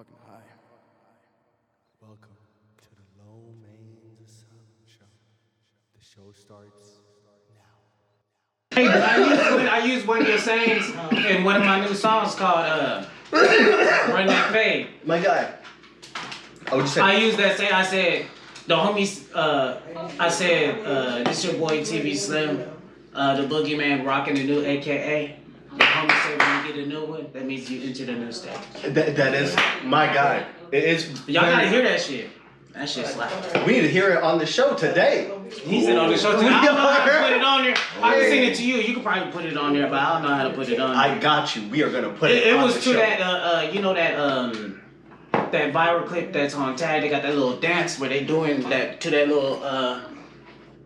fucking high. Welcome to the Low Mains Asylum Show. The show starts now. Hey, I use, one of your sayings in one of my new songs called uh, Run That Fade. My guy. Oh, you said I used that saying, I said, the homies, uh, I said, uh, this your boy TV Slim, uh, the boogeyman rocking the new AKA. The homie said when you get a new one, that means you enter the new stage. that, that is my guy. It is. Y'all gotta hear that shit. That shit slap. We need to hear it on the show today. He said on the show, too. I don't know how to put it on there. I can send it to you. You can probably put it on there, but I don't know how to put it on there. I got you. We are gonna put it. It, it on was the to show. that, uh, uh, you know that, um, that viral clip that's on tag. They got that little dance where they doing that to that little, uh,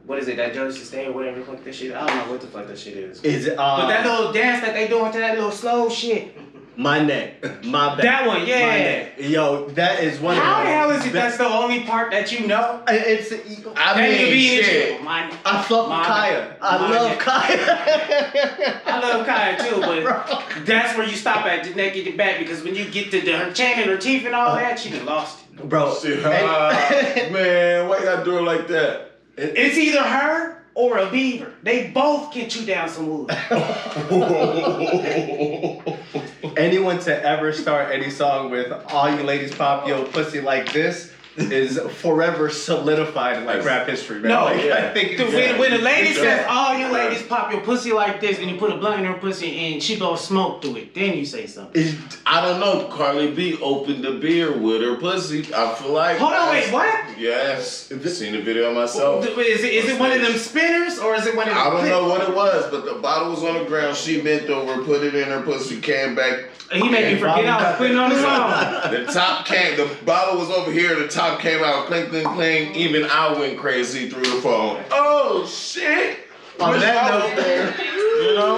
what is it? That Jersey Stay or whatever the fuck that shit. I don't know what the fuck that shit is. Is it? Uh, But that little dance that they doing to that little slow shit. my neck, my back. That one, My yeah. neck. Yo, that is one. How of the the hell is it that's the only part that you know? It's. I That nigga mean, be in shit. shit. My, I fuck with Khia. I my love neck. Khia. I love Khia too, but that's where you stop at the neck and the back because when you get to the, her chin and her teeth and all that, she done lost it. Bro, Shit, and- ah, man, why you gotta do it like that? It's either her or a beaver. They both can chew down some wood. anyone to ever start any song with "All you ladies pop yo pussy like this" is forever solidified in like rap history, man. No, like, I yeah. think Dude, it's, when, when a lady Yeah. says, "All you ladies pop your pussy like this," and you put a blunt in her pussy and she blows smoke through it, then you say something. is I don't know. Cardi B opened the beer with her pussy. I feel like. Hold on, wait, what? Yes, I've seen the video myself. Is it, is it one of them spinners or is it one of them? I don't clip- know what it was, but the bottle was on the ground. She bent over, put it in her pussy, came back. He made me forget I was putting on the song. The top came, the bottle was over here, the top came out, clink, clink, clink. Even I went crazy through the phone. Oh, shit! On Wish that note- there, you know?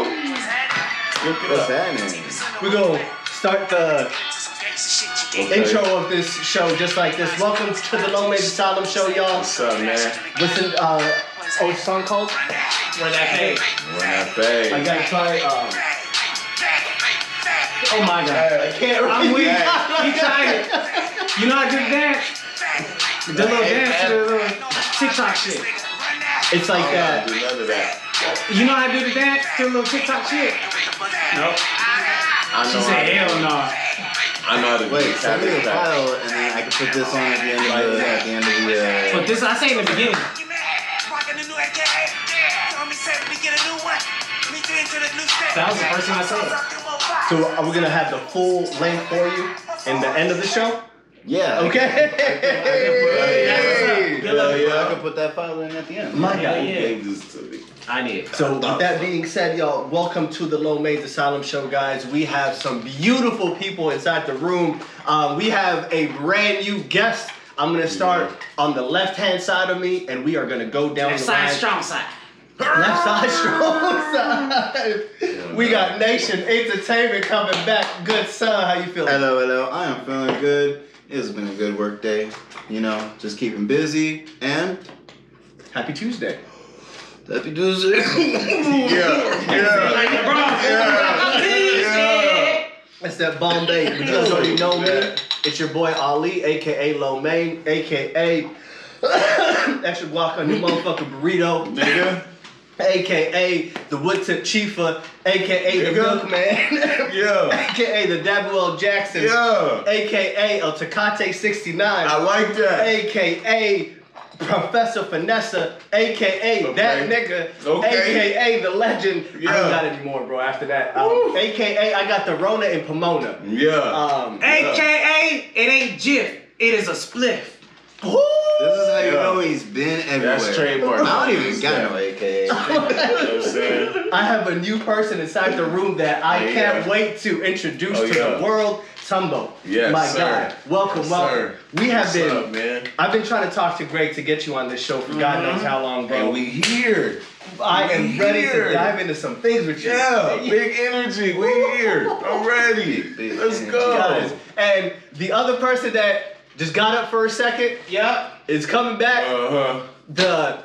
Look it What's up. happening? we gonna start the Okay. intro of this show just like this. Welcome to the Low Major Asylum Show, y'all. What's up, man? Listen, uh, oh, song called. Where that hey. When I I fade. gotta try. Um, Oh my god. I can't. I'm really- weak. He tried it. You know I did that? The little dance to the little TikTok shit. It's like I that. don't do none of that. You know how to do the dance to the little TikTok shit? Nope. I know She how said, to- hell no. I know how to do Wait, it. send me the file and then I can put this on at the end of the at the end of the. Uh, But this I say in the beginning. That was the first thing I said. So are we gonna have the full length for you in the end of the show? yeah. Okay. Hey. Yeah, yeah, I can put that file in at the end. My Hell God. You yeah. gave this to me. I did. So with that being said, y'all, welcome to the Low Mains Asylum Show, guys. We have some beautiful people inside the room. Um, we have a brand new guest. I'm gonna start on the left hand side of me, and we are gonna go down Left the side, line. strong side. Left side, strong side. We got Nation Entertainment coming back. Good son, how you feeling? Hello, hello. I am feeling good. It has been a good work day. You know, just keeping busy and Happy Tuesday. happy Tuesday. Yeah, Like yeah. LeBron. Yeah. That's that Bombay. You guys already know me. It's your boy Ali, aka Lo Main, aka extra guac on your motherfucking burrito, Nigga. Aka the wood tip chifa, aka the Nigga. milkman, Yeah. aka the Dabuel Jackson, Yeah. aka El Tecate 69, I like that. aka Professor Finessa, aka that nigga, Okay. aka the legend. I don't got any more, bro. After that, um, aka I got the Rona in Pomona. Yeah. Um, AKA, it ain't Jiff, It is a spliff. This is how you Yeah. know he's been everywhere. That's trademark. I don't even got no AKA. You know what I'm saying? I have a new person inside the room that I Yeah. can't wait to introduce Oh, to yeah. the world. Tumbo, Yes, my sir. guy, welcome, Yes, welcome. sir. We have What's been. up, man? I've been trying to talk to Greg to get you on this show for God mm-hmm. knows how long, bro. And we here. I am ready to dive into some things with you. Yeah, big energy. We here. I'm ready. Big Let's energy. go. guys. And the other person that just got up for a second Yup. It's coming back. Uh huh. the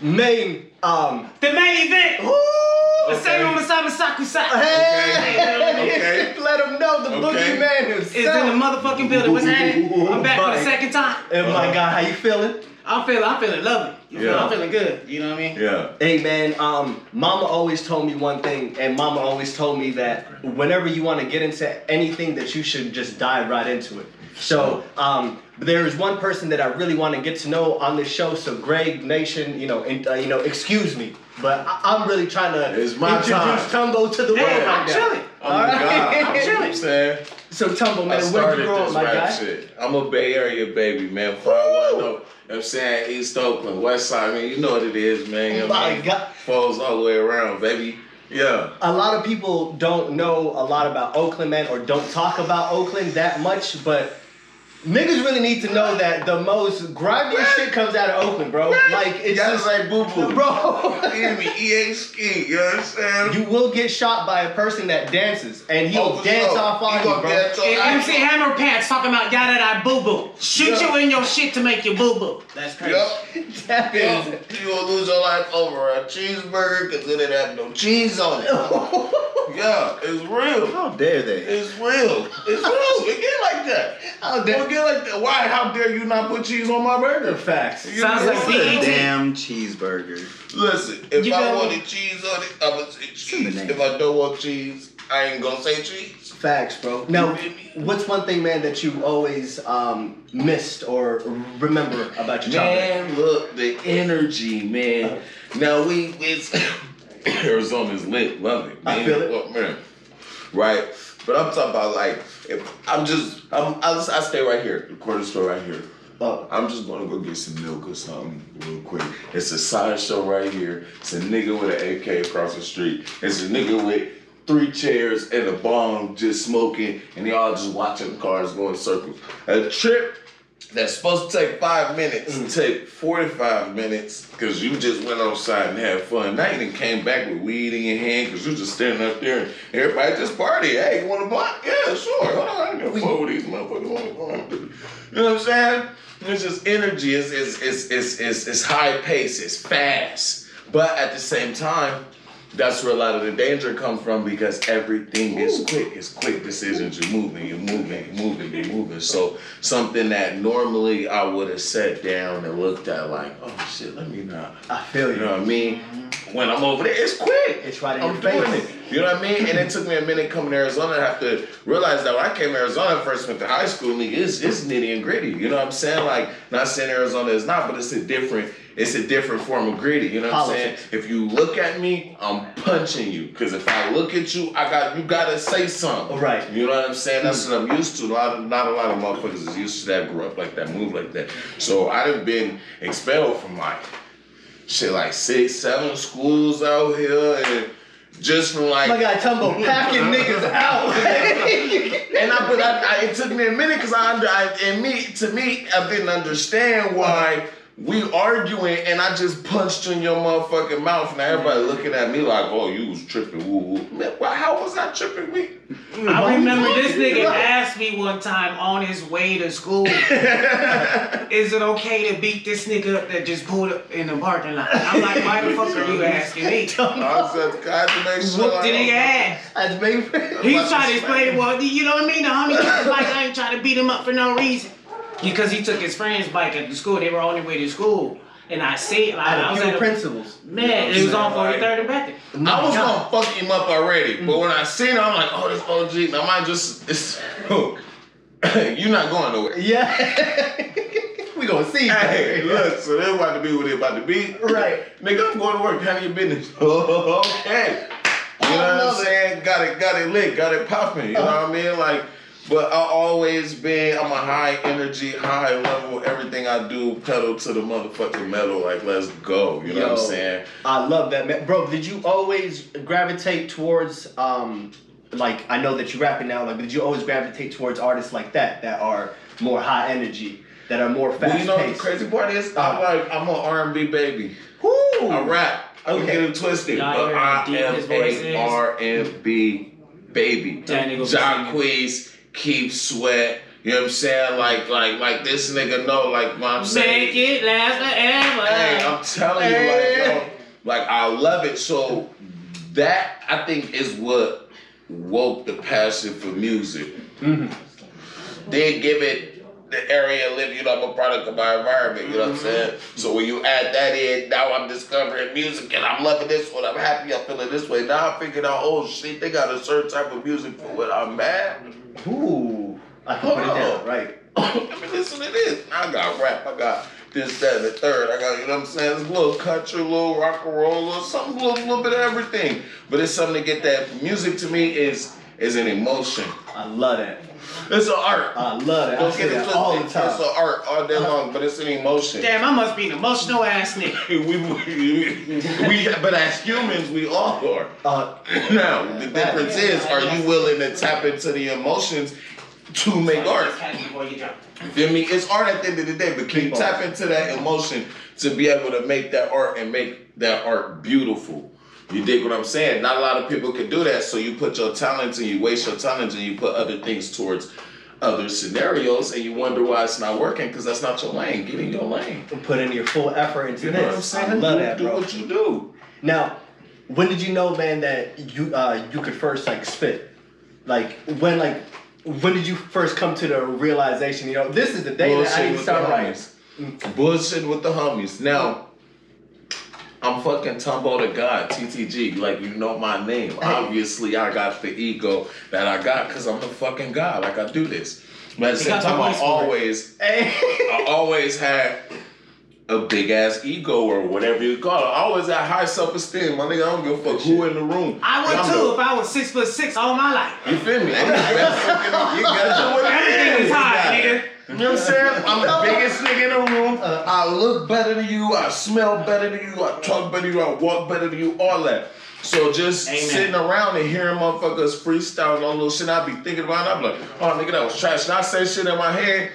main um The main event. Woo! Say on the side of Sakusa. Hey, Okay. let him know the Okay. boogeyman himself. Is in the motherfucking building. What's happening? I'm back for the second time. Oh my God, how you feeling? I'm feeling, I'm feeling lovely. You feel, Yeah. I'm feeling good. You know what I mean? Yeah. Hey man, um, Mama always told me one thing, and Mama always told me that whenever you want to get into anything, that you should just dive right into it. So um, there is one person that I really want to get to know on this show. So Greg Nation, you know, and, uh, you know, excuse me, but I- I'm really trying to It's my introduce time. Tumbo to the world Hey, right I'm now. chilling. I'm All the right. God. I'm You know what chilling. Saying? So Tumbo, man, where'd you started grow up, my rap guy? shit. I'm a Bay Area baby, man. 510. You know what I'm saying? East Oakland, West Side, man. You know what it is, man. You know I My mean? God. Falls all the way around, baby. Yeah. A lot of people don't know a lot about Oakland, man, or don't talk about Oakland that much, but niggas really need to know that the most grimiest shit comes out of Oakland, bro. Like it's Y'all just, like boo boo. bro. Hear me? E-A-Ski, you know what I'm saying? you will get shot by a person that dances, and he'll Oh, dance sure. off on He you, gonna bro. dance And on- MC Hammer Pants talking about yada da boo boo. Shoot Yeah. you in your shit to make you boo boo. That's crazy. Yup. That Yeah, you gonna lose your life over a cheeseburger because it didn't have no cheese on it. Yeah, it's real. How dare they? It's real. It's real. It get like that. How It dare- get like that. Why? How dare you not put cheese on my burger? Facts. You Sounds know like what I'm saying? Damn cheeseburger. Listen, if You I know- wanted cheese on it, I would say the cheese. If I don't want cheese, I ain't gonna say cheese. Facts, bro. Now, what's one thing, man, that you always um, missed or remember about your childhood? Man, look, the energy, man. Now we it's Arizona's lit, love it. I feel it. Look, man. Right. But I'm talking about like if I'm just I'm I, I stay right here, the corner store right here. I'm just gonna go get some milk or something real quick. It's a sideshow right here. It's a nigga with an AK across the street. It's a nigga with three chairs and a bomb just smoking, and they all just watching the cars go in circles. A trip that's supposed to take five minutes take 45 minutes because you just went outside and had fun. Now you done came back with weed in your hand because you just standing up there and everybody just party. Hey, you want a blunt? Yeah, sure. Hold on, I ain't gonna with these motherfuckers. You know what I'm saying? It's just energy. It's, it's, it's, it's, it's, it's high pace. It's fast. But at the same time, that's where a lot of the danger comes from because everything is quick. It's quick decisions. You're moving, you're moving, you're moving, you're moving. So something that normally I would have sat down and looked at like, oh shit, let me not. I feel You you. know what I mean? Mm-hmm. When I'm over there, it's quick. It's right in I'm your doing face. it. You know what I mean? And it took me a minute coming to Arizona to have to realize that when I came to Arizona, first went to high school, it's, it's nitty and gritty. You know what I'm saying? Like, not saying Arizona is not, but it's a different, it's a different form of gritty. You know what Politics. I'm saying? If you look at me, I'm punching you. Cause if I look at you, I got you gotta say something. Oh, right. You know what I'm saying? That's hmm. what I'm used to. A lot of not a lot of motherfuckers is used to that, grew up like that, move like that. So I done been expelled from like shit like six, seven schools out here and just from like My guy Tumbo packing niggas out. and I but I, I, it took me a minute because I under I, and me to me I didn't understand why we arguing and I just punched you in your motherfucking mouth Now everybody looking at me like oh you was tripping woo woo man why, how was I tripping me I remember this nigga asked me one time on his way to school, is it okay to beat this nigga up that just pulled up in the parking lot? I'm like, why the fuck are you asking me? I said I had to make sure Whoop the nigga ass. That's me. He's trying to explain, well, you know what I mean? The homie his bike, I ain't trying to beat him up for no reason. Because he took his friend's bike at the school, they were on their way to school. And I see it, like, I Out was of at pure a, principles. man, it was on 43rd and Bethel. I was gonna fuck him up already, but mm. when I seen him, I'm like, oh, this OG. Now, I might just, it's, you're not going nowhere. Yeah. we gonna see. Hey, baby. look, so they're about to be what they about to be. Right. Nigga, I'm going to work, handle your business. okay. You oh, know what I'm love it. saying? Got it, got it lit, got it popping. You know oh. what I mean? Like, but I always been, I'm a high energy, high level, everything I do, pedal to the motherfucking metal, like let's go. You know what I'm saying? I love that, man. Bro, did you always gravitate towards, um, like, I know that you're rapping now, like, did you always gravitate towards artists like that, that are more high energy, that are more Well, fast you know what the paced? crazy part is? I'm Uh. like, I'm an R&B baby. Woo! I rap. I don't Okay. get it twisted, Y'all but I am a? R&B baby. That nigga was Jacquees, Keith Sweat. You know what I'm saying? Like, like, like this nigga know, like, what I'm saying. Make it last forever. Hey, I'm telling you, like, yo, like I love it. So that I think is what woke the passion for music. Mm-hmm. Then give it the area I live, you know, I'm a product of my environment, you know what I'm mm-hmm. saying? So when you add that in, now I'm discovering music and I'm loving this one, I'm happy, I'm feeling this way. Now I figured out, oh shit, they got a certain type of music for what I'm mad. Ooh, I can put it down. Right. I mean, listen to this. I got rap, I got this, that, and the third. I got, you know what I'm saying? It's a little country, a little rock and roll, a little something, a little, little bit of everything. But it's something to get that. Music to me is is an emotion. I love that. It's an art. I love it. I Don't say get it that all the twisted. It's an art all day long, but it's an emotion. Damn, I must be an emotional ass nigga. We, we, we, but as humans, we all are. Uh, Now, the difference is, are you willing to tap into the emotions to make art? Before you jump. You feel me? It's art at the end of the day, but can you tap into that emotion to be able to make that art and make that art beautiful? You dig what I'm saying? Not a lot of people can do that, so you put your talents and you waste your talents and you put other things towards other scenarios and you wonder why it's not working because that's not your lane. Get in your lane. put in your full effort into You know what I'm this. saying? I love do, that, do bro. what you do. Now, when did you know, man, that you uh you could first like spit? Like when like when did you first come to the realization? You know, this is the day that I Bullshit need to start writing. Bullshit with the homies. Now, I'm fucking Tumbo the God, TTG. Like, you know my name. Obviously, I got the ego that I got because I'm the fucking God. Like, I do this. But at the same time, I voice for it. always, I always had a big ass ego or whatever you call it. I always had high self esteem. My nigga, I don't give a fuck who in the room. I would I'm too the- if I was six foot six all my life. You feel me? I'm the best fucking. You what Everything is high, nigga. You know what I'm saying? I'm the biggest nigga in the room. Uh, I look better than you. I smell better than you. I talk better than you. I walk better than you. All that. So just Amen. sitting around and hearing motherfuckers freestyle and all little shit, I be thinking about. it. I'm like, oh nigga, that was trash. And I say shit in my head.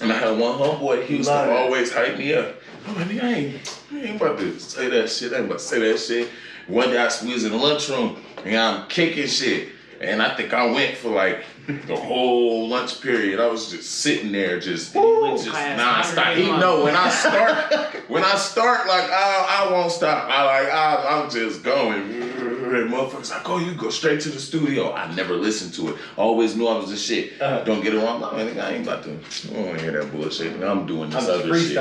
And I had one homeboy, he used to Love always hype me up. I'm like, nigga, I ain't, I ain't about to say that shit. I ain't about to say that shit. One day I was in the lunchroom and I'm kicking shit. And I think I went for like the whole lunch period. I was just sitting there, just, just Class nonstop. He know when I start, when I start, like I, I won't stop. I like, I, I'm just going. And motherfuckers like, oh, you go straight to the studio. I never listened to it. Always knew I was the shit. Uh-huh. Don't get it wrong. I ain't about to. I don't want to hear that bullshit. I'm doing this I'm other shit. You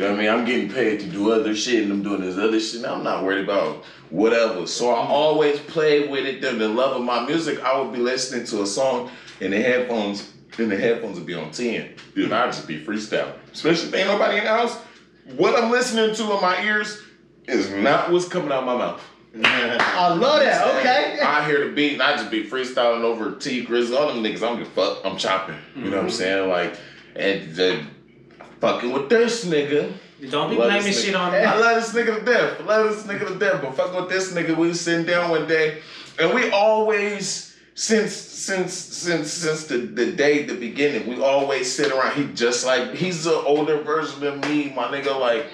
know what I mean? I'm getting paid to do other shit, and I'm doing this other shit. I'm not worried about whatever. So I always played with it. Then the love of my music. I would be listening to a song, and the headphones, and the headphones would be on ten. Dude, I'd just be freestyling. Especially if ain't nobody in the house. What I'm listening to in my ears is not what's coming out my mouth. I love that. Okay. I hear the beat and I just be freestyling over Tee Grizzley, all them niggas. I don't give a fuck. I'm chopping. You know what I'm mm-hmm. saying? Like, and the fucking with this nigga. Don't be blaming shit nigga. on I me. love this nigga to death. I love this nigga to death. But fucking with this nigga, we was sitting down one day, and we always since since since since the, the day the beginning, we always sit around. He just like he's an older version of me, my nigga. Like,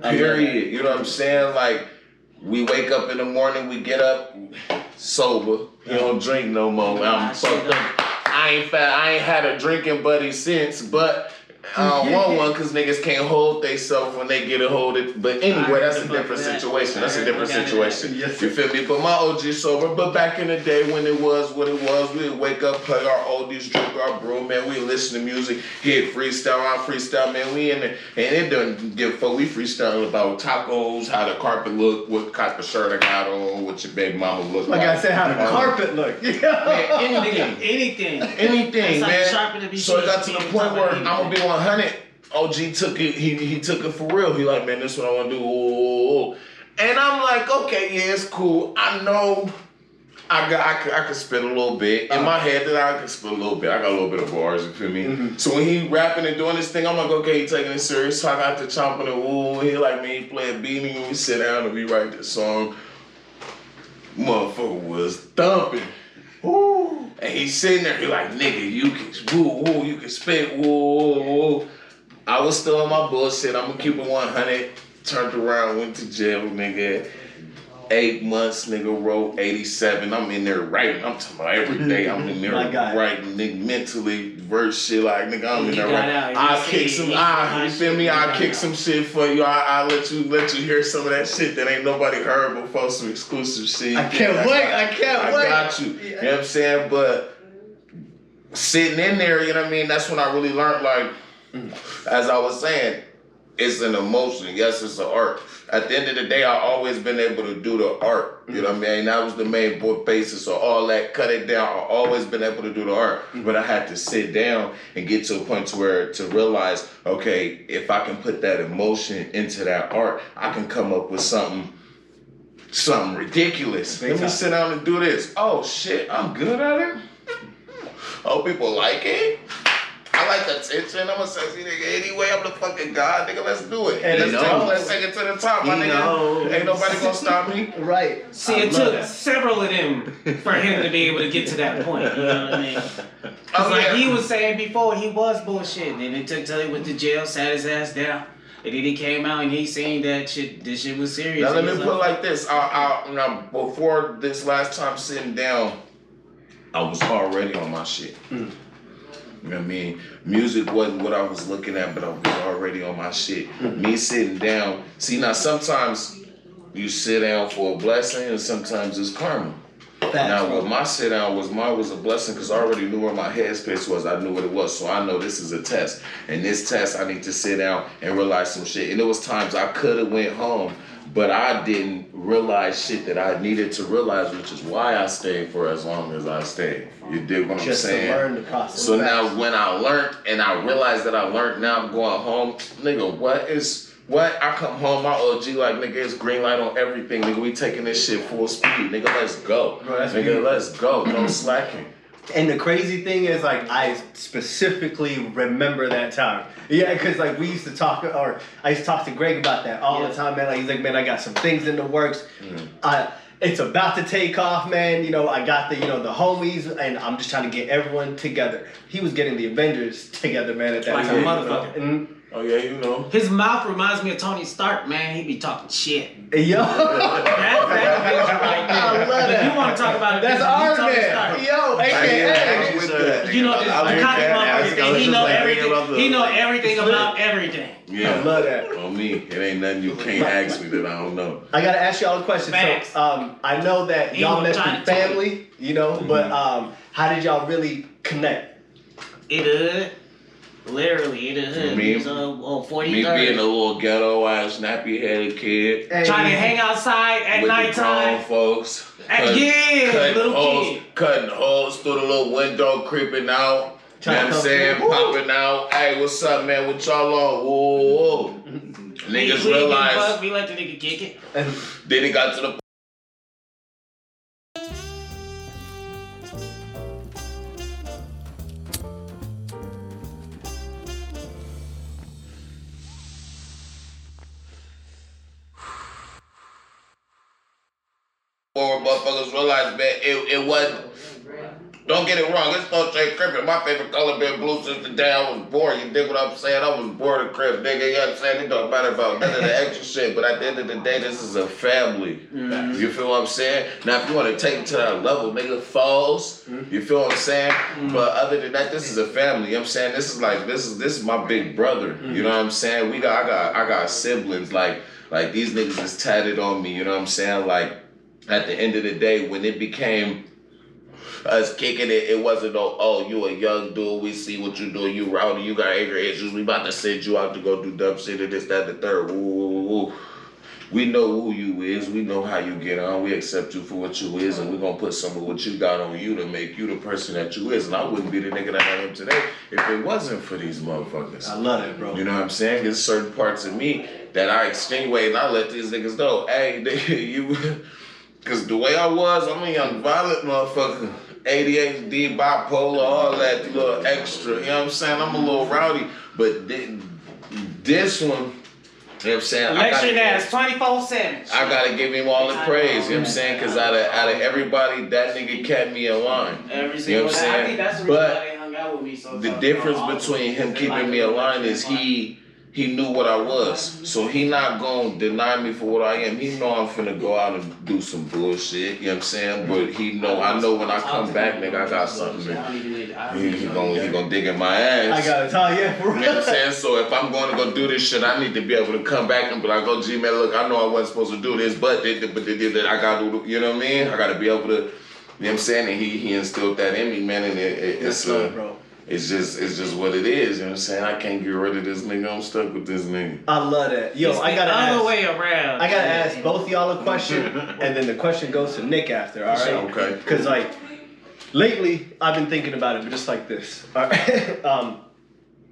period. You know what I'm saying? Like, we wake up in the morning, we get up sober. He don't drink no more. I'm fucked up. I ain't fat. I ain't had a drinking buddy since, but I don't want one because niggas can't hold themselves when they get a hold it. But anyway, that's a different situation. That's a different situation. Yes, You feel me? But my OG sober. But back in the day when it was what it was, we'd wake up, play our oldies, drink our brew, man. We listen to music, hit freestyle, I freestyle, man. We in there, and it doesn't give a fuck. We freestyle about tacos, how the carpet look, what type of shirt I got on, what your baby mama look like. Like I said, how the Um, carpet look. Man, anything. anything. Anything, man. sharper than be So it got to the point where I I'm gonna be be 100. OG took it. He he took it for real. He like, man, this is what I want to do. Ooh. And I'm like, okay, yeah, it's cool. I know. I got, I could, I could spit a little bit in my uh-huh. head. That I could spit a little bit. I got a little bit of bars. You feel me? Mm-hmm. So when he rapping and doing this thing, I'm like, okay, he taking it serious. So I got to chomping and ooh. He like me. He play a beanie we sit down and we write this song. Motherfucker was thumping. And he's sitting there, he like, nigga, you can, woo, woo, you can spit, woo, woo. I was still on my bullshit. I'm gonna keep it 100. Turned around, went to jail, nigga. Eight months, nigga wrote 87. I'm in there writing. I'm talking about every day. I'm in there writing, nigga, mentally, verse shit like, nigga, I'm You in there writing. I'll kick some, I, you feel me? I'll kick out. some shit for you. I, I'll let you, let you hear some of that shit that ain't nobody heard before, some exclusive shit. I can't Yeah, wait. I can't I wait. I got you. You know what I'm saying? But sitting in there, you know what I mean? That's when I really learned, like, as I was saying, it's an emotion. Yes, it's an art. At the end of the day, I always been able to do the art. You know what I mm-hmm. mean? That was the main basis of all that. Cut it down. I always been able to do the art, mm-hmm. but I had to sit down and get to a point to where to realize, okay, if I can put that emotion into that art, I can come up with something. Something ridiculous. Let me sit down and do this. Oh shit, I'm good at it. Oh, people like it. I like attention. I'm a sexy nigga anyway. I'm the fucking god, nigga. Let's do it. And let's, take, let's take it to the top, my He nigga. knows. Ain't nobody gonna stop me. Right. See, I it took that. several of them for him to be able to get to that point. You know what I mean? Oh, Cause Oh, like yeah. he was saying before, he was bullshitting, and it took till he went to jail, sat his ass down, and then he came out and he seen that shit. This shit was serious. Now let me put it like this. I, I, now before this last time sitting down, I was already on my shit. Mm. You know what I mean? Music wasn't what I was looking at, but I was already on my shit. Mm-hmm. Me sitting down. See now sometimes you sit down for a blessing and sometimes it's karma. Now, what my sit down was mine was a blessing because I already knew where my headspace was. I knew what it was, so I know this is a test. And this test, I need to sit down and realize some shit. And there was times I could have went home, but I didn't realize shit that I needed to realize, which is why I stayed for as long as I stayed. You dig what Just I'm saying? to learn the process. So now when I learned and I realized that I learned, now I'm going home. Nigga, what is what? I come home, my OG like nigga, it's green light on everything. Nigga, we taking this shit full speed. Nigga, let's go. Bro, that's nigga, beautiful. let's go. No slacking. And the crazy thing is, like, I specifically remember that time. Yeah, because like we used to talk, or I used to talk to Greg about that all Yeah. the time, man. Like he's like, man, I got some things in the works. Mm. I, it's about to take off, man. You know, I got the, you know, the homies, and I'm just trying to get everyone together. He was getting the Avengers together, man, at that Like a time. motherfucker. And, Oh yeah, you know. His mouth reminds me of Tony Stark, man. He be talking shit. yo, That, that picture right there. I love If that. you want to talk about it, that's our Tony man. Stark. Yo, I AKA. am with that. You know, I the heard cocky that. I was- motherfucker I He know like everything. about the- He know everything about everything. I Yeah. love that. On me, it ain't nothing you can't ask me that I don't know. I gotta ask y'all a question. Facts. So, um, I know that He y'all was met through family, you know, but um, how did y'all really connect? It hood. Literally, it hood. Me- Me, so, oh, 40 Me being a little ghetto ass, nappy headed kid Trying to hang outside at with the nighttime. folks. At- cut- yeah, cutting little holes, kid. cutting holes through the little window, creeping out. You know what I'm saying? Woo. Popping out. Hey, what's up, man? What y'all on? Whoa, whoa, whoa. We, Niggas we realize. fucked. We let the nigga kick it. Then it got to the Or motherfuckers realize, man, it, it wasn't. Don't get it wrong, it's no Jay Crippin. My favorite color been blue since the day I was born. You dig what I'm saying? I was born a crib, nigga. You know what I'm saying? It don't matter about none of the extra shit. But at the end of the day, this is a family. Mm-hmm. You feel what I'm saying? Now, if you want to take it to that level, nigga, falls. Mm-hmm. You feel what I'm saying? Mm-hmm. But other than that, this is a family. You know what I'm saying? This is like this is this is my big brother. You know what I'm saying? We got I got I got siblings like like these niggas is tatted on me. You know what I'm saying? Like at the end of the day, when it became us kicking it, it wasn't no, oh, you a young dude, we see what you do, you rowdy, you got anger issues, we about to send you out to go do dumb shit and this, that, the third. Woo, woo, woo. We know who you is, we know how you get on, we accept you for what you is, and we're gonna put some of what you got on you to make you the person that you is. And I wouldn't be the nigga that I am today if it wasn't for these motherfuckers. I love it, bro. You know what I'm saying? There's certain parts of me that I extenuate and I let these niggas know, hey, nigga, you, cause the way I was, I'm a young violent motherfucker. ADHD, bipolar, all that little extra. You know what I'm saying? I'm a little rowdy, but thi- this one, you know what I'm saying? I Lecturing gotta- ass 24 7. I gotta give him all the praise, you know what I'm saying? Cause out of out of everybody, that nigga kept me in line. Every You know what I'm I saying? think that's the reason But why they hung out with me so The difference between him keeping me it, aligned like is it. he he knew what I was. So he not gonna deny me for what I am. He know I'm finna go out and do some bullshit, you know what I'm saying? But he know I know when I come back, nigga, I got something. I don't even need. I don't He, he gonna he gonna dig in my ass. I gotta tell you, for You know what I'm saying? So if I'm going to go do this shit, I need to be able to come back and be like, oh, G man, look, I know I wasn't supposed to do this, but they, but they did that. I gotta do, you know what I mean? I gotta be able to, you know what I'm saying? And he he instilled that in me, man. And it, it, it's uh, bro. It's just it's just what it is. You know what I'm saying? I can't get rid of this nigga. I'm stuck with this nigga. I love that. Yo, It's I gotta other ask. way around. I gotta ask both y'all a question, and then the question goes to Nick after. All right? Okay. Because like lately, I've been thinking about it, but just like this. All right? um,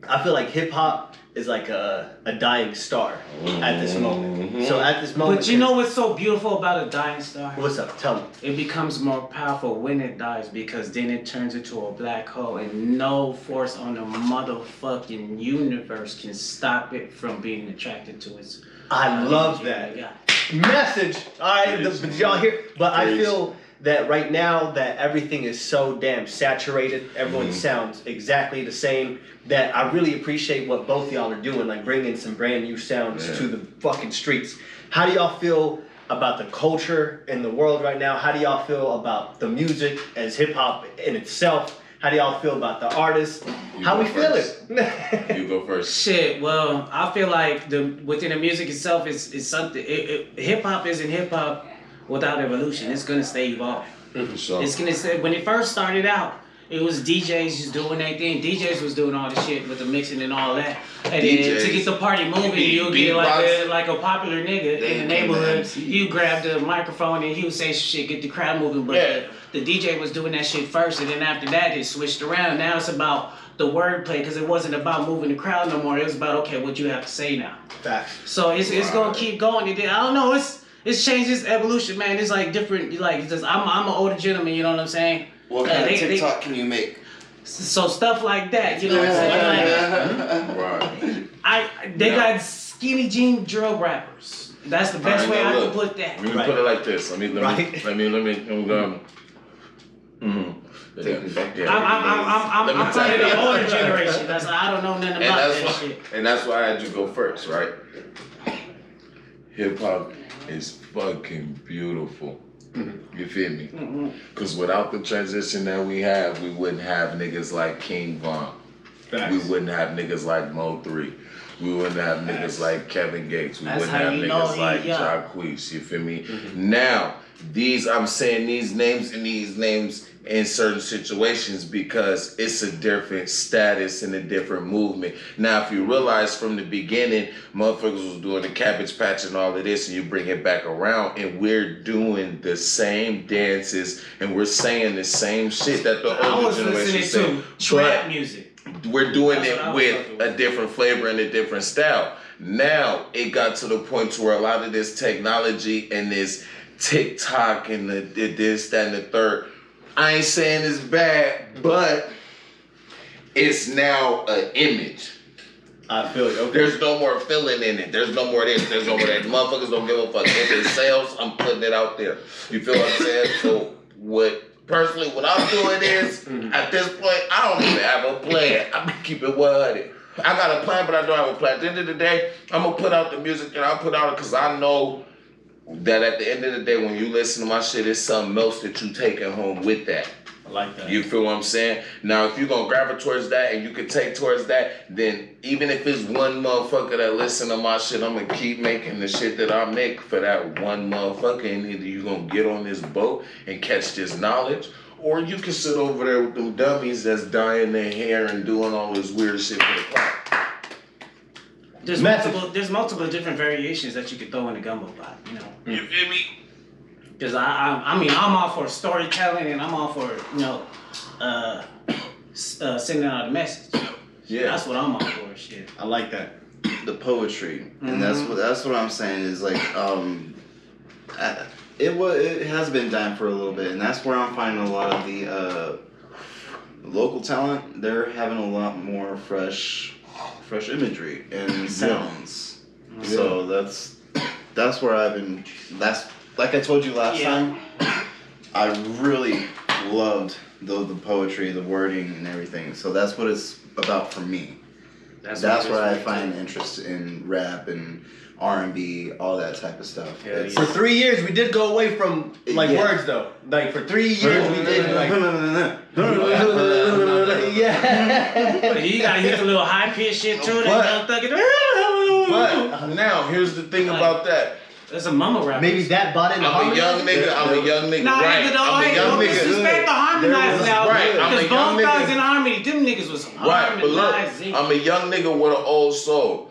I feel like hip hop is like a, a dying star at this moment. Mhm. So at this moment, But you know what's so beautiful about a dying star? what's up? Tell me. It becomes more powerful when it dies because then it turns into a black hole and no force on the motherfucking universe can stop it from being attracted to its. I love that. Yeah. message. All right, Preach. the, did y'all hear? But I Preach. feel that right now that everything is so damn saturated. Everyone Mhm. sounds exactly the same. That I really appreciate what both y'all are doing, like bringing some brand new sounds Yeah. to the fucking streets. How do y'all feel about the culture in the world right now? How do y'all feel about the music as hip hop in itself? How do y'all feel about the artists? You How go we feel first. it? You go first. Shit, well, I feel like the within the music itself is is something. It, it, hip hop isn't hip hop without evolution. It's gonna stay evolved. For sure. It's gonna say when it first started out, it was DJs just doing their thing. DJs was doing all the shit with the mixing and all that. And then to get the party moving, you'll get like a, like a popular nigga in the neighborhood. You grab the microphone and he would say shit, get the crowd moving. But Yeah. the, the DJ was doing that shit first, and then after that, it switched around. Now it's about the wordplay because it wasn't about moving the crowd no more. It was about okay, what you have to say now. Facts. So it's it's gonna keep going. I don't know. It's it's changed changes evolution, man. It's like different. Like it's just, I'm I'm an older gentleman. You know what I'm saying? What Uh, kind they- of they- TikTok can you make? So stuff like that. You know what I'm saying? Like, Right. I they Yeah. got skinny jean drill rappers. That's the best Alright, way now I look. can put that. Let me Right. put it like this. Let me let me Right. let me let me let me go. Mm-hmm. Take Yeah. I'm I'm I'm I'm, I'm, me part of you. the older generation. That's I don't know nothing and about that why, shit. and that's why I had you go first, right? Hip hop is fucking beautiful. Mm-hmm. You feel me? Mm-mm. Cause without the transition that we have, we wouldn't have niggas like King Von. We wouldn't have niggas like Mo3. We wouldn't have niggas like Kevin Gates. We That's wouldn't have niggas he like young. Jacquees. You feel me? Mm-hmm. Now, these I'm saying these names and these names in certain situations because it's a different status and a different movement. Now, if you realize from the beginning, motherfuckers was doing the cabbage patch and all of this, and you bring it back around, and we're doing the same dances and we're saying the same shit that the I older was generation said. trap music. We're doing That's it what I was with a different flavor and a different style. Now it got to the point to where a lot of this technology and this TikTok and the, the this, that, and the third. I ain't saying it's bad, but it's now an image. I feel you. Okay. There's no more feeling in it. There's no more this. There's no more that. Motherfuckers don't give a fuck. If it sells, I'm putting it out there. You feel what I'm saying? So what personally what I'm doing is mm-hmm. at this point I don't even have a plan. I'm gonna keep it 100. I got a plan, but I don't have a plan. At the end of the day, I'm gonna put out the music that I put out it, because I know that at the end of the day, when you listen to my shit, it's something else that you taking home with that. I like that. You feel what I'm saying? Now, if you're gonna gravitate towards that and you can take towards that, then even if it's one motherfucker that listen to my shit, I'm gonna keep making the shit that I make for that one motherfucker. And either you gonna get on this boat and catch this knowledge, or you can sit over there with them dummies that's dyeing their hair and doing all this weird shit for the clout. There's Message. multiple there's multiple different variations that you could throw in a gumbo pot. You know. You feel me? Because I, I, I mean, I'm all for storytelling and I'm all for, you know, uh, uh, sending out a message. Yeah. That's what I'm all for, shit. I like that. the poetry, and that's what that's what I'm saying is like um, I- it was it has been dying for a little bit, and that's where I'm finding a lot of the uh, local talent. They're having a lot more fresh, fresh imagery and sounds. So that's that's where I've been. That's like I told you last Yeah. time. I really loved the the poetry, the wording, and everything. So that's what it's about for me. That's, That's what where I it's for. find interest in rap and R and B, all that type of stuff. Hell It's- For three years, we did go away from like Yeah. words though. Like for three years, we did like. yeah. But yeah. You gotta hit the little high pitched shit too. But- That But now here's the thing about that. That's a mama rap. Maybe that bought into I'm a young nigga. I'm a young nigga. Nah, right. nigga, don't, I'm a young don't nigga. disrespect the harmonizing was- now. right, I'm a Because young Bone Thugs nigga. and Harmony, them niggas was Right, but look. I'm a young nigga with an old soul.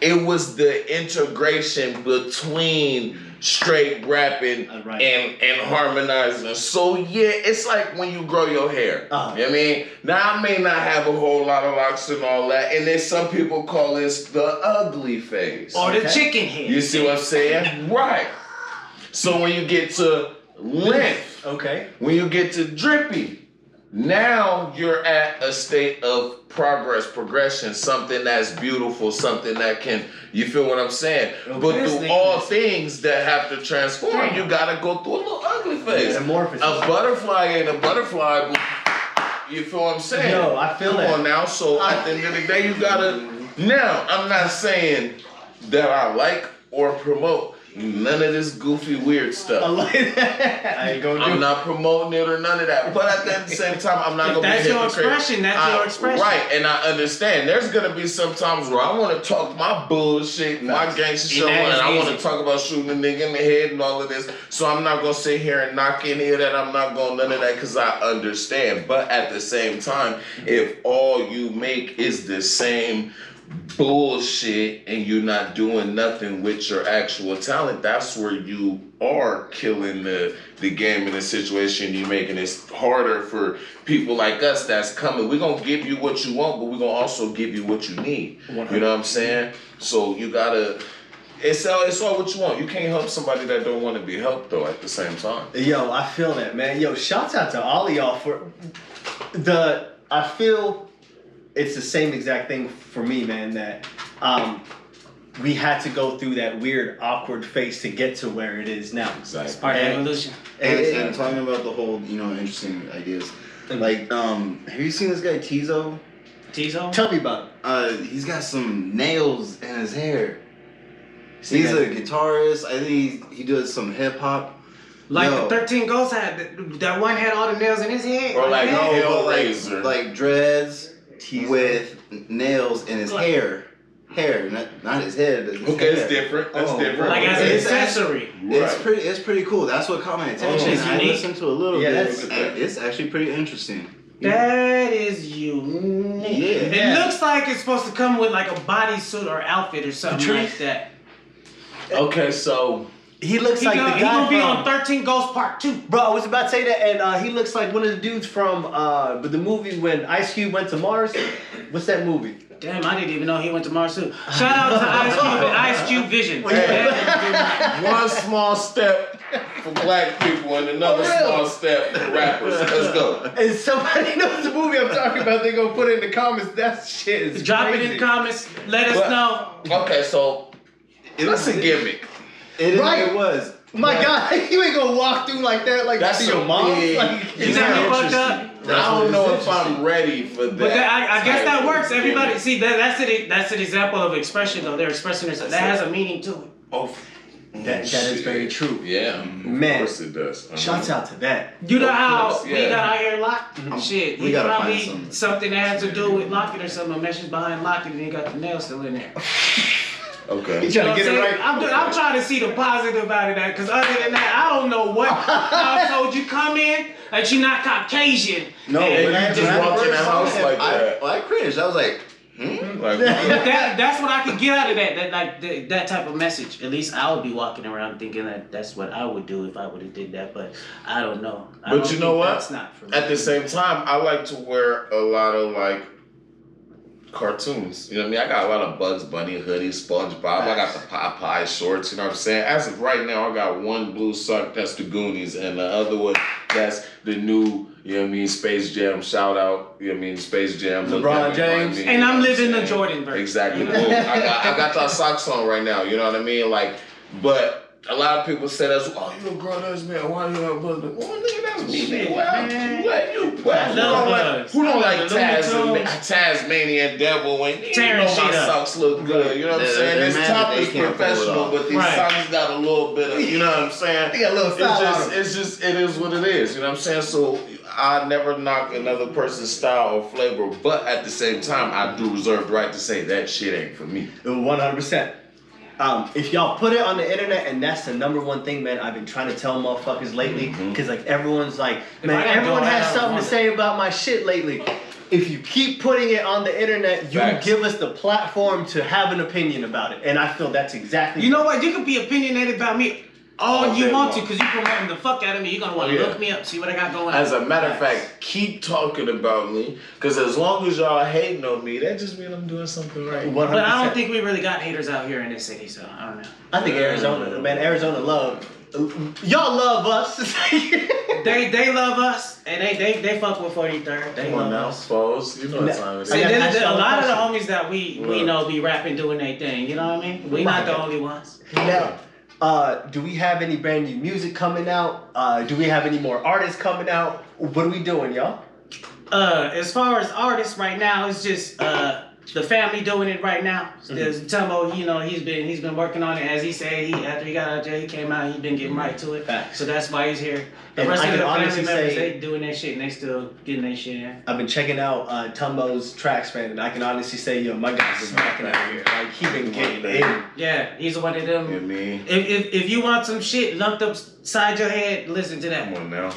It was the integration between straight rapping right. and and harmonizing. So yeah, it's like when you grow your hair. Uh-huh. You know what I mean? Now I may not have a whole lot of locks and all that, and then some people call this the ugly phase. or the chicken head. You see what I'm saying? Right. So when you get to length, Okay. when you get to drippy, now you're at a state of progress, progression, something that's beautiful, something that can, you feel what I'm saying? But This through all things that have to transform, you gotta go through a little ugly phase. Metamorphosis. A butterfly ain't a butterfly, but you feel what I'm saying? No, I feel Come that. on now, so at the end of the day, you gotta. Now, I'm not saying that I like or promote none of this goofy, weird I stuff. like that. I ain't gonna do I'm it. not promoting it or none of that. But at the same time, I'm not If gonna that's be your expression, that's I- your expression. Right, and I understand. There's gonna be some times where I wanna talk my bullshit, my gangster show, that and I wanna talk about shooting a nigga in the head and all of this. So I'm not gonna sit here and knock any of that. I'm not gonna none of that because I understand. But at the same time, if all you make is the same bullshit and you're not doing nothing with your actual talent, that's where you are killing the the game in the situation you're making it harder for people like us that's coming. We're gonna give you what you want, but we're gonna also give you what you need. You know what I'm saying? So you gotta it's all it's all what you want. You can't help somebody that don't want to be helped though at the same time. Yo, I feel that, man. Yo, shouts out to all y'all for the. I feel it's the same exact thing for me, man. That um, we had to go through that weird, awkward phase to get to where it is now. Exactly. Part And- evolution. And, And- and talking about the whole, you know, interesting ideas. Like, um, have you seen this guy Tizo? T-Zone? Tell me about it. Uh, he's got some nails in his hair. See He's that? a guitarist. I think he, he does some hip hop. Like Yo. the 13 Ghosts had, that- that one had all the nails in his head. Or like that. Hell- but like, Hellraiser. like dreads Tizo. with nails in his Like- hair. Hair, not, not his head. But his Okay, it's hair. different. That's Oh, different. Like as an It's- accessory. It's pretty. It's pretty cool. That's what caught my oh, attention. it's I unique. listened to a little Yeah, bit. that's- it's actually pretty interesting. That is unique. Yeah. It looks like it's supposed to come with like a bodysuit or outfit or something Patrice? like that. Okay, so He looks He, like gonna, the he gonna be from- on 13 Ghosts Part 2. Bro, I was about to say that, and uh, he looks like one of the dudes from uh, the movie when Ice Cube went to Mars. What's that movie? Damn, I didn't even know he went to Mars too. Shout out to Ice Cube and Ice Cube Vision. one small step for black people and another For real? small step for rappers. Let's go. And somebody knows the movie I'm talking about, they gonna put it in the comments. That shit is Drop crazy. it in the comments. Let us But- know. Okay, so It that's was a gimmick. It, Right. it was. My But God, you ain't gonna walk through like that, like That's to your a mom. big- Like, You It's got me interesting. fucked up. That's I what don't know if. I'm ready for that. But that, I, I guess that works. Everybody, gimmick. see that that's an that's an example of expression though. They're expressing themselves. That has a meaning to it. Oh, that, that is very true. Yeah, man. of course it does. Uh-huh. Shouts out to that. You know how course, we got our hair locked? Shit, we he gotta probably something. something that has to do with locking or something. A message behind locking, and he got the nail still in there. Okay. He trying You to know get it what I'm right. saying? I'm, I'm trying to see the positive out of that, because other than that, I don't know what household you come in that you're not Caucasian. No, And when I, you just when I walk in first the house him, like I, that. I cringed. I was like, hmm? Like, that that's what I could get out of that. That like that, that type of message. At least I would be walking around thinking that that's what I would do if I would have did that. But I don't know. I But don't you know what? That's not for me. At the same time, I like to wear a lot of like cartoons. You know what I mean? I got a lot of Bugs Bunny hoodies, SpongeBob. I got the Popeye shorts. You know what I'm saying? As of right now, I got one blue sock that's the Goonies, and the other one that's the new. You know what I mean? Space Jam. Shout out. You know what I mean? Space Jam. look LeBron at me, find James. me, And I'm what living the? Jordan version. Exactly. Boom. I got I got that socks on right now. You know what I mean? Like, but a lot of people say that's oh you a grown ass man why you a brother well nigga that's me nigga well, man. what you what, I who don't like who don't like love Taz, Tunes. Tasmanian devil when you know my up. socks look good you know what I'm saying this mad top is can't pull it professional but these Right. socks got a little bit of you know what I'm saying They got a little it's style just it's just it is what it is you know what I'm saying so I never knock another person's style or flavor but at the same time I do reserve the right to say that shit ain't for me One hundred percent. Um, if y'all put it on the internet, and that's the number one thing, man, I've been trying to tell motherfuckers lately, Mm-hmm. because like everyone's like, man, everyone has something to say about my shit lately. If you keep putting it on the internet, you Facts. give us the platform to have an opinion about it, and I feel that's exactly. You know what? You can be opinionated about me all All you day want to because you're promoting the fuck out of me. You're gonna want to Oh, yeah. look me up, see what I got going on. As a matter of fact, keep talking about me, cause as long as y'all hating on me, that just means I'm doing something right. One But I don't think we really got haters out here in this city, so I don't know. I think Arizona, man, Arizona love. Y'all love us. They they love us and they they, they fuck with 43rd. They Come on now, us. foes. You know what time it See, I is. gotta then ask the- a y'all lot of the homies that we we know be rapping doing their thing. You know what I mean? We not the only ones. Now, uh, do we have any brand new music coming out? Uh, do we have any more artists coming out? What are we doing, y'all? Uh, as far as artists right now, it's just uh the family doing it right now. Mm-hmm. There's Tumbo, you know, he's been he's been working on it. As he said, he after he got out of jail, he came out. He's been getting right to it. Facts. So that's why he's here. The And rest I of the family honestly members, say- they doing their shit and they still getting their shit in. I've been checking out uh, Tumbo's tracks, man, and I can honestly say, yo, my guy's been rocking out here. Like he been getting in. Yeah, he's one of them. You know what I mean? If, if if you want some shit lumped upside your head, listen to that. Come on now.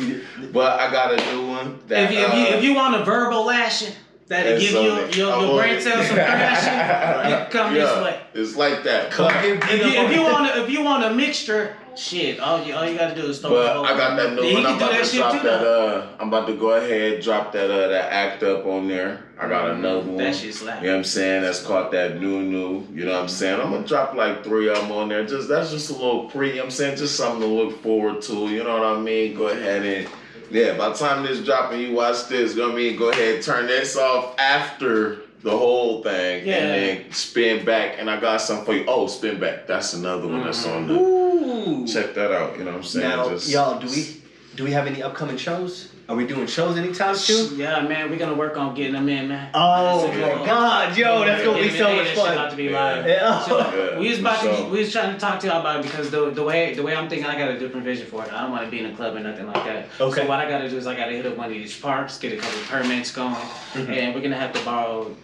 But I got a new one. That, If you, if you uh, if you want a verbal lashing that'll That's give you your, I your want brain it. cells some thrashing, you come yeah, this way. It's like that. Come But, If you, if you want a, if you want a mixture, shit, all you all you gotta do is throw but it over. I got that new Yeah, one. can I'm do about that to shit drop that. Uh, I'm about to go ahead drop that. Uh, that act up on there. I got another one. That shit slap. You know what I'm saying? That's called that new new. You know what I'm saying? I'm gonna drop like three of them on there. Just that's just a little pre. You know what I'm saying just something to look forward to. You know what I mean? Go ahead and yeah. By the time this dropping, you watch this. You know what I mean? Go ahead turn this off after the whole thing, Yeah. and then spin back. And I got something for you. Oh, spin back. That's another one that's on there. Ooh. Check that out. You know what I'm saying? Now, Just- y'all, do we do we have any upcoming shows? Are we doing shows anytime soon? Yeah, man, we're gonna work on getting them in, man. Oh That's my it. God, yo, that's gonna be so much that about fun. to be Yeah. live. Yeah. So, Yeah, we was about to, we was trying to talk to y'all about it because the the way the way I'm thinking, I got a different vision for it. I don't want to be in a club or nothing like that. Okay. So what I gotta do is I gotta hit up one of these parks, get a couple permits going, mm-hmm. and we're gonna have to borrow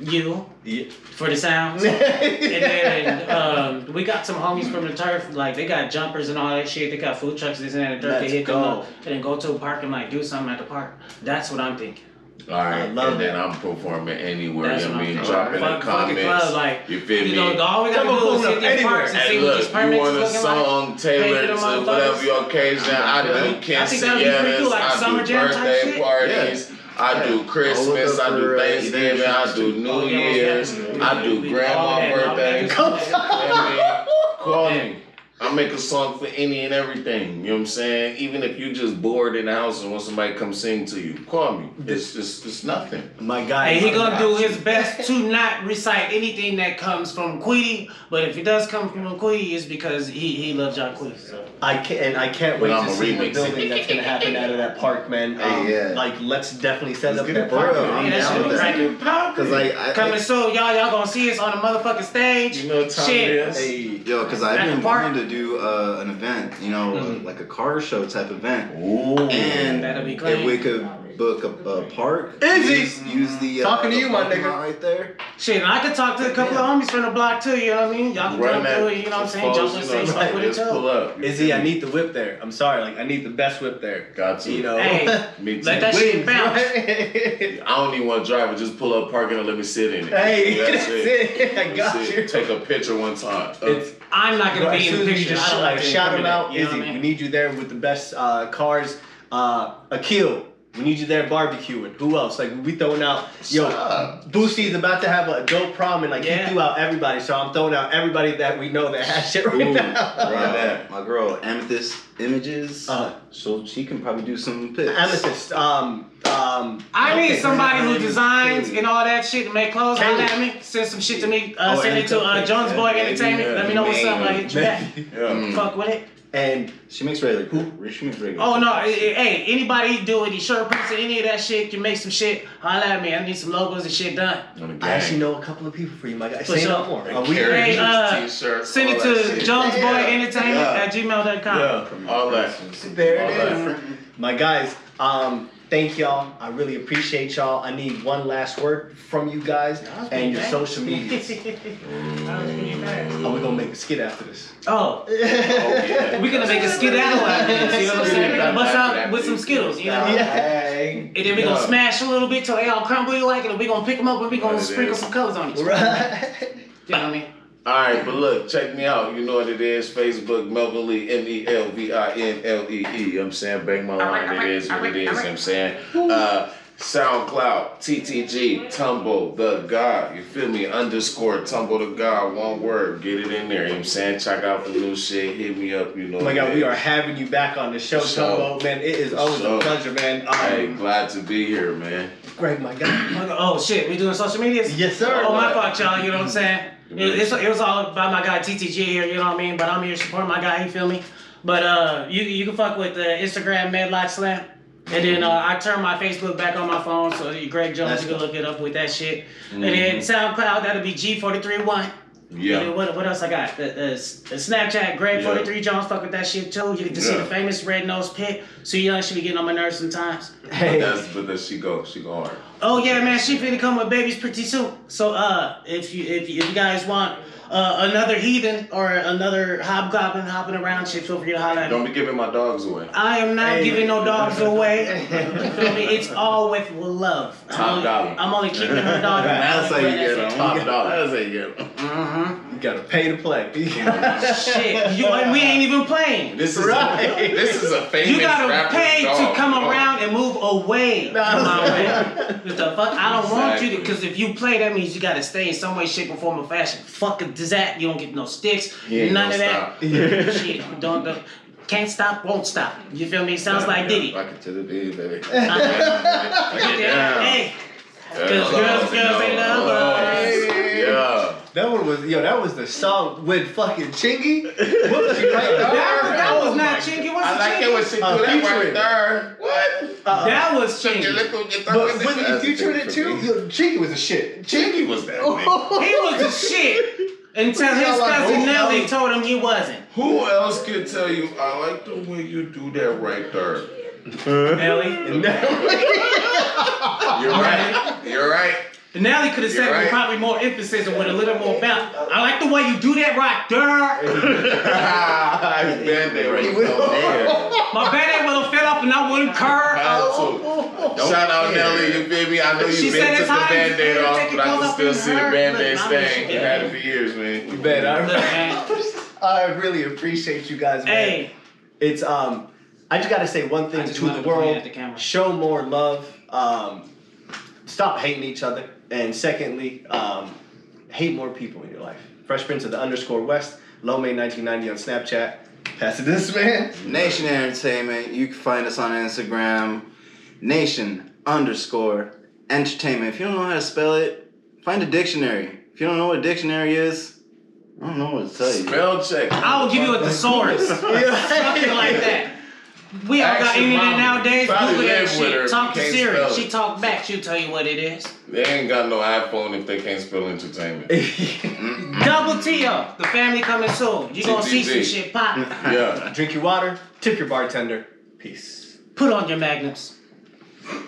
you Yeah. for the sounds. and then um, we got some homies from the turf, like they got jumpers and all that shit. They got food trucks, this and that. And turf. Let's They hit them go. up and then go to a park and like do something at the park. That's what I'm thinking. All right, I love and then. I'm performing anywhere. That's you know what what I mean? Dropping Drop in the comments. club, like, you feel You me? know, all we gotta Come do on, is pull hit up these anywhere. parks and see Hey, what look, these you want a is looking like. song tailored them to whatever your occasion? I do I think that'd be pretty cool, like I summer do jam type birthday shit. parties, I do Christmas, I do Thanksgiving, I do. New Oh, Year's. I do We- grandma all birthday. that. Come I mean, Call me. I make a song for any and everything. You know what I'm saying? Even if you just bored in the house and want somebody to come sing to you, call me. It's just it's nothing. My guy. Hey, he gonna do his best to not recite anything that comes from Queedy, but if it does come from Queedy, it's because he he loves John Queedy. So. I can't, and I can't wait I'm to a see the remix. building that's gonna happen out of that park, man. Hey, Um, yeah. Like, let's definitely set Let's up get that park. real. man. I'm Yeah, that down shit with be that. Cause like I, Coming I, soon, y'all y'all gonna see us on the motherfucking stage. You know what time Shit. it is? Hey, yo, cause I've been park. wanting to do uh, an event, you know, Mhm. like a car show type event, Ooh. and That'll be if we could book a, a park, Izzy! use, use the uh, Talking to the you, my nigga. right there. Shit, and I could talk to a couple of homies from the block too. You know what I mean? Y'all can Run come that through it. You know what I'm saying? suppose, Jump on you stage, know, fuck with it just pull too. up. You Izzy, I need the whip there. I'm sorry, like I need the best whip there. Got to. You know. Hey, Me too. let that shit bounce. right? I don't even want to drive it. Just pull up, park it, and let me sit in it. hey, that's, that's it. it. I got you. Take a picture one time. Uh, It's I'm not gonna Bro, be in soon the picture. just I don't like, like to shout him incriminate, out, you know Izzy. what I We need you there with the best uh, cars. Uh, Akil, we need you there barbecuing. Who else? Like we throwing out. Yo, Stop. Boosie's about to have a dope prom and like Yeah. he threw out everybody. So I'm throwing out everybody that we know that has shit right Ooh, now. Run that. My girl Amethyst Images, Uh, so she can probably do some pics. Amethyst. Um, Um, I need somebody who designs and all that shit to make clothes. Holla at me. Send some shit to me. Uh, Oh, send it to uh, Jones Boy yeah, Entertainment. yeah, Let me know what's up. man. I hit you back. Yeah. Fuck with it. And She makes regular. She makes regular. Oh no, eh, eh, hey, anybody do any shirt prints or any of that shit can make some shit. Holla at me. I need some logos and shit done. I actually know a couple of people for you, my guy. For Say sure. no more. And Are we- carry Hey, uh, Send it to shit. Jones Boy Yeah. Entertainment Yeah. at gmail.com. Yeah, all that. There All it that. is. My guys, um, thank y'all. I really appreciate y'all. I need one last word from you guys and your social media. Are oh, we gonna make a skit after this? oh, Oh, yeah. we're gonna make a skedaddle out of this. You know what I'm saying? We're gonna bust out with some Skittles. You know. Yeah. And then we gonna smash a little bit till they all crumble you like it, and we gonna pick them up and we gonna sprinkle some colors on it. Right. You know what I mean? All right, but look, check me out. You know what it is. Facebook, Melvin Lee, M E L V I N L E E. You know what I'm saying? Bang my line. It is what it is. You know what I'm saying? Uh, SoundCloud, TTG, Tumble the God. You feel me? Underscore Tumble the God. One word. Get it in there. You know what I'm saying? Check out the new shit. Hit me up. You know. Oh my what God, it we are having you back on the show, Sure. Tumbo. Man, it is always Sure. a pleasure, man. Hey, Um, glad to be here, man. Greg, my God. Oh shit, we doing social medias? Yes, sir. Oh my fault, y'all. You know what I'm saying? It, it was all about my guy TTG here. You know what I mean? But I'm here supporting my guy. You feel me? But uh, you you can fuck with uh, Instagram Medlock Slam. And then uh, I turned my Facebook back on my phone, so Greg Jones, Let's you can go. look it up with that shit. And then SoundCloud, that'll be G431. And then Yeah. what, what else I got? The, the, the Snapchat, Greg43 Jones, fuck with that shit too. You get to see the famous red nose pit. So you know she be getting on my nerves sometimes. Hey. But That's but that she go. She go hard. Oh yeah, man, she finna come with babies pretty soon. So uh, if you if you, if you guys want uh, another heathen or another hobgoblin hopping around, shit, feel free to holler. Don't be giving my dogs away. I am not Hey. giving no dogs away. You feel me? It's all with love. I'm Top only, dollar. I'm only keeping her dog. That's how you get them. Top dog. That's how you get them. Mm-hmm. You gotta pay to play. Shit, you, and we ain't even playing. This is Right. a, this is a famous You gotta pay dog. to come Oh. around and move away from my way. What the fuck? I don't want you to, because if you play, that means you gotta stay in some way, shape, or form or fashion. Fuck that? You don't get no sticks, ain't none of that. Shit, don't, don't, can't stop, won't stop. You feel me? Sounds like Diddy. Rock it to the beat, baby. Hey, because girls, girls, they love us. Yeah. That one was yo. That was the song with fucking Chingy. Whoopsie right That, there. that was Oh not Chingy. What's I like Chingy? it when she do Uh, that right featuring. there. What? Uh, That was Chingy. look what you But talking was about. he featuring it too? Yo, Chingy was a shit. Chingy was that nigga. He was a shit until his cousin Nelly told him he wasn't. Who else can tell you I like the way you do that right there? Nelly. Nelly. You're right. You're right. Nelly could have said it with right. probably more emphasis and with a little more bounce. I like the way you do that right there. His band-aid right there. My band-aid would have fell off and I wouldn't curve. Had to. Shout out Nelly, you feel me? I know you said been it's took the hot and band-aid off, but I can still see the hurt. band-aid Look, stain. You had it for years, man. You bet. I. I really appreciate you guys, man. Hey, It's um, I just gotta say one thing to the world: the show more love. Um, stop hating each other, and secondly, um, hate more people in your life. Fresh Prince of the underscore West, Low May 1990 on Snapchat. Pass it this man. Nation Entertainment. You can find us on Instagram. Nation underscore entertainment. If you don't know how to spell it, find a dictionary. If you don't know what a dictionary is, I don't know what to tell you. Spell check. I will give you a thesaurus. Something like that. We all got Ask your internet mama. nowadays. Probably Google that live with her shit. Talk to can't Siri. it. She talk back. She'll tell you what it is. They ain't got no iPhone if they can't spell entertainment. Double T up. The family coming soon. You gonna see some TTG. shit pop. Yeah. Drink your water. Tip your bartender. Peace. Put on your magnums.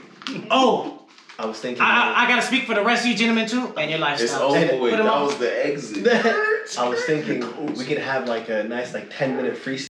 Oh, I was thinking. I, I, I gotta speak for the rest of you gentlemen too, and your It's lifestyle. over with. them That on. was the exit. I was thinking we could have like a nice like ten minute freestyle.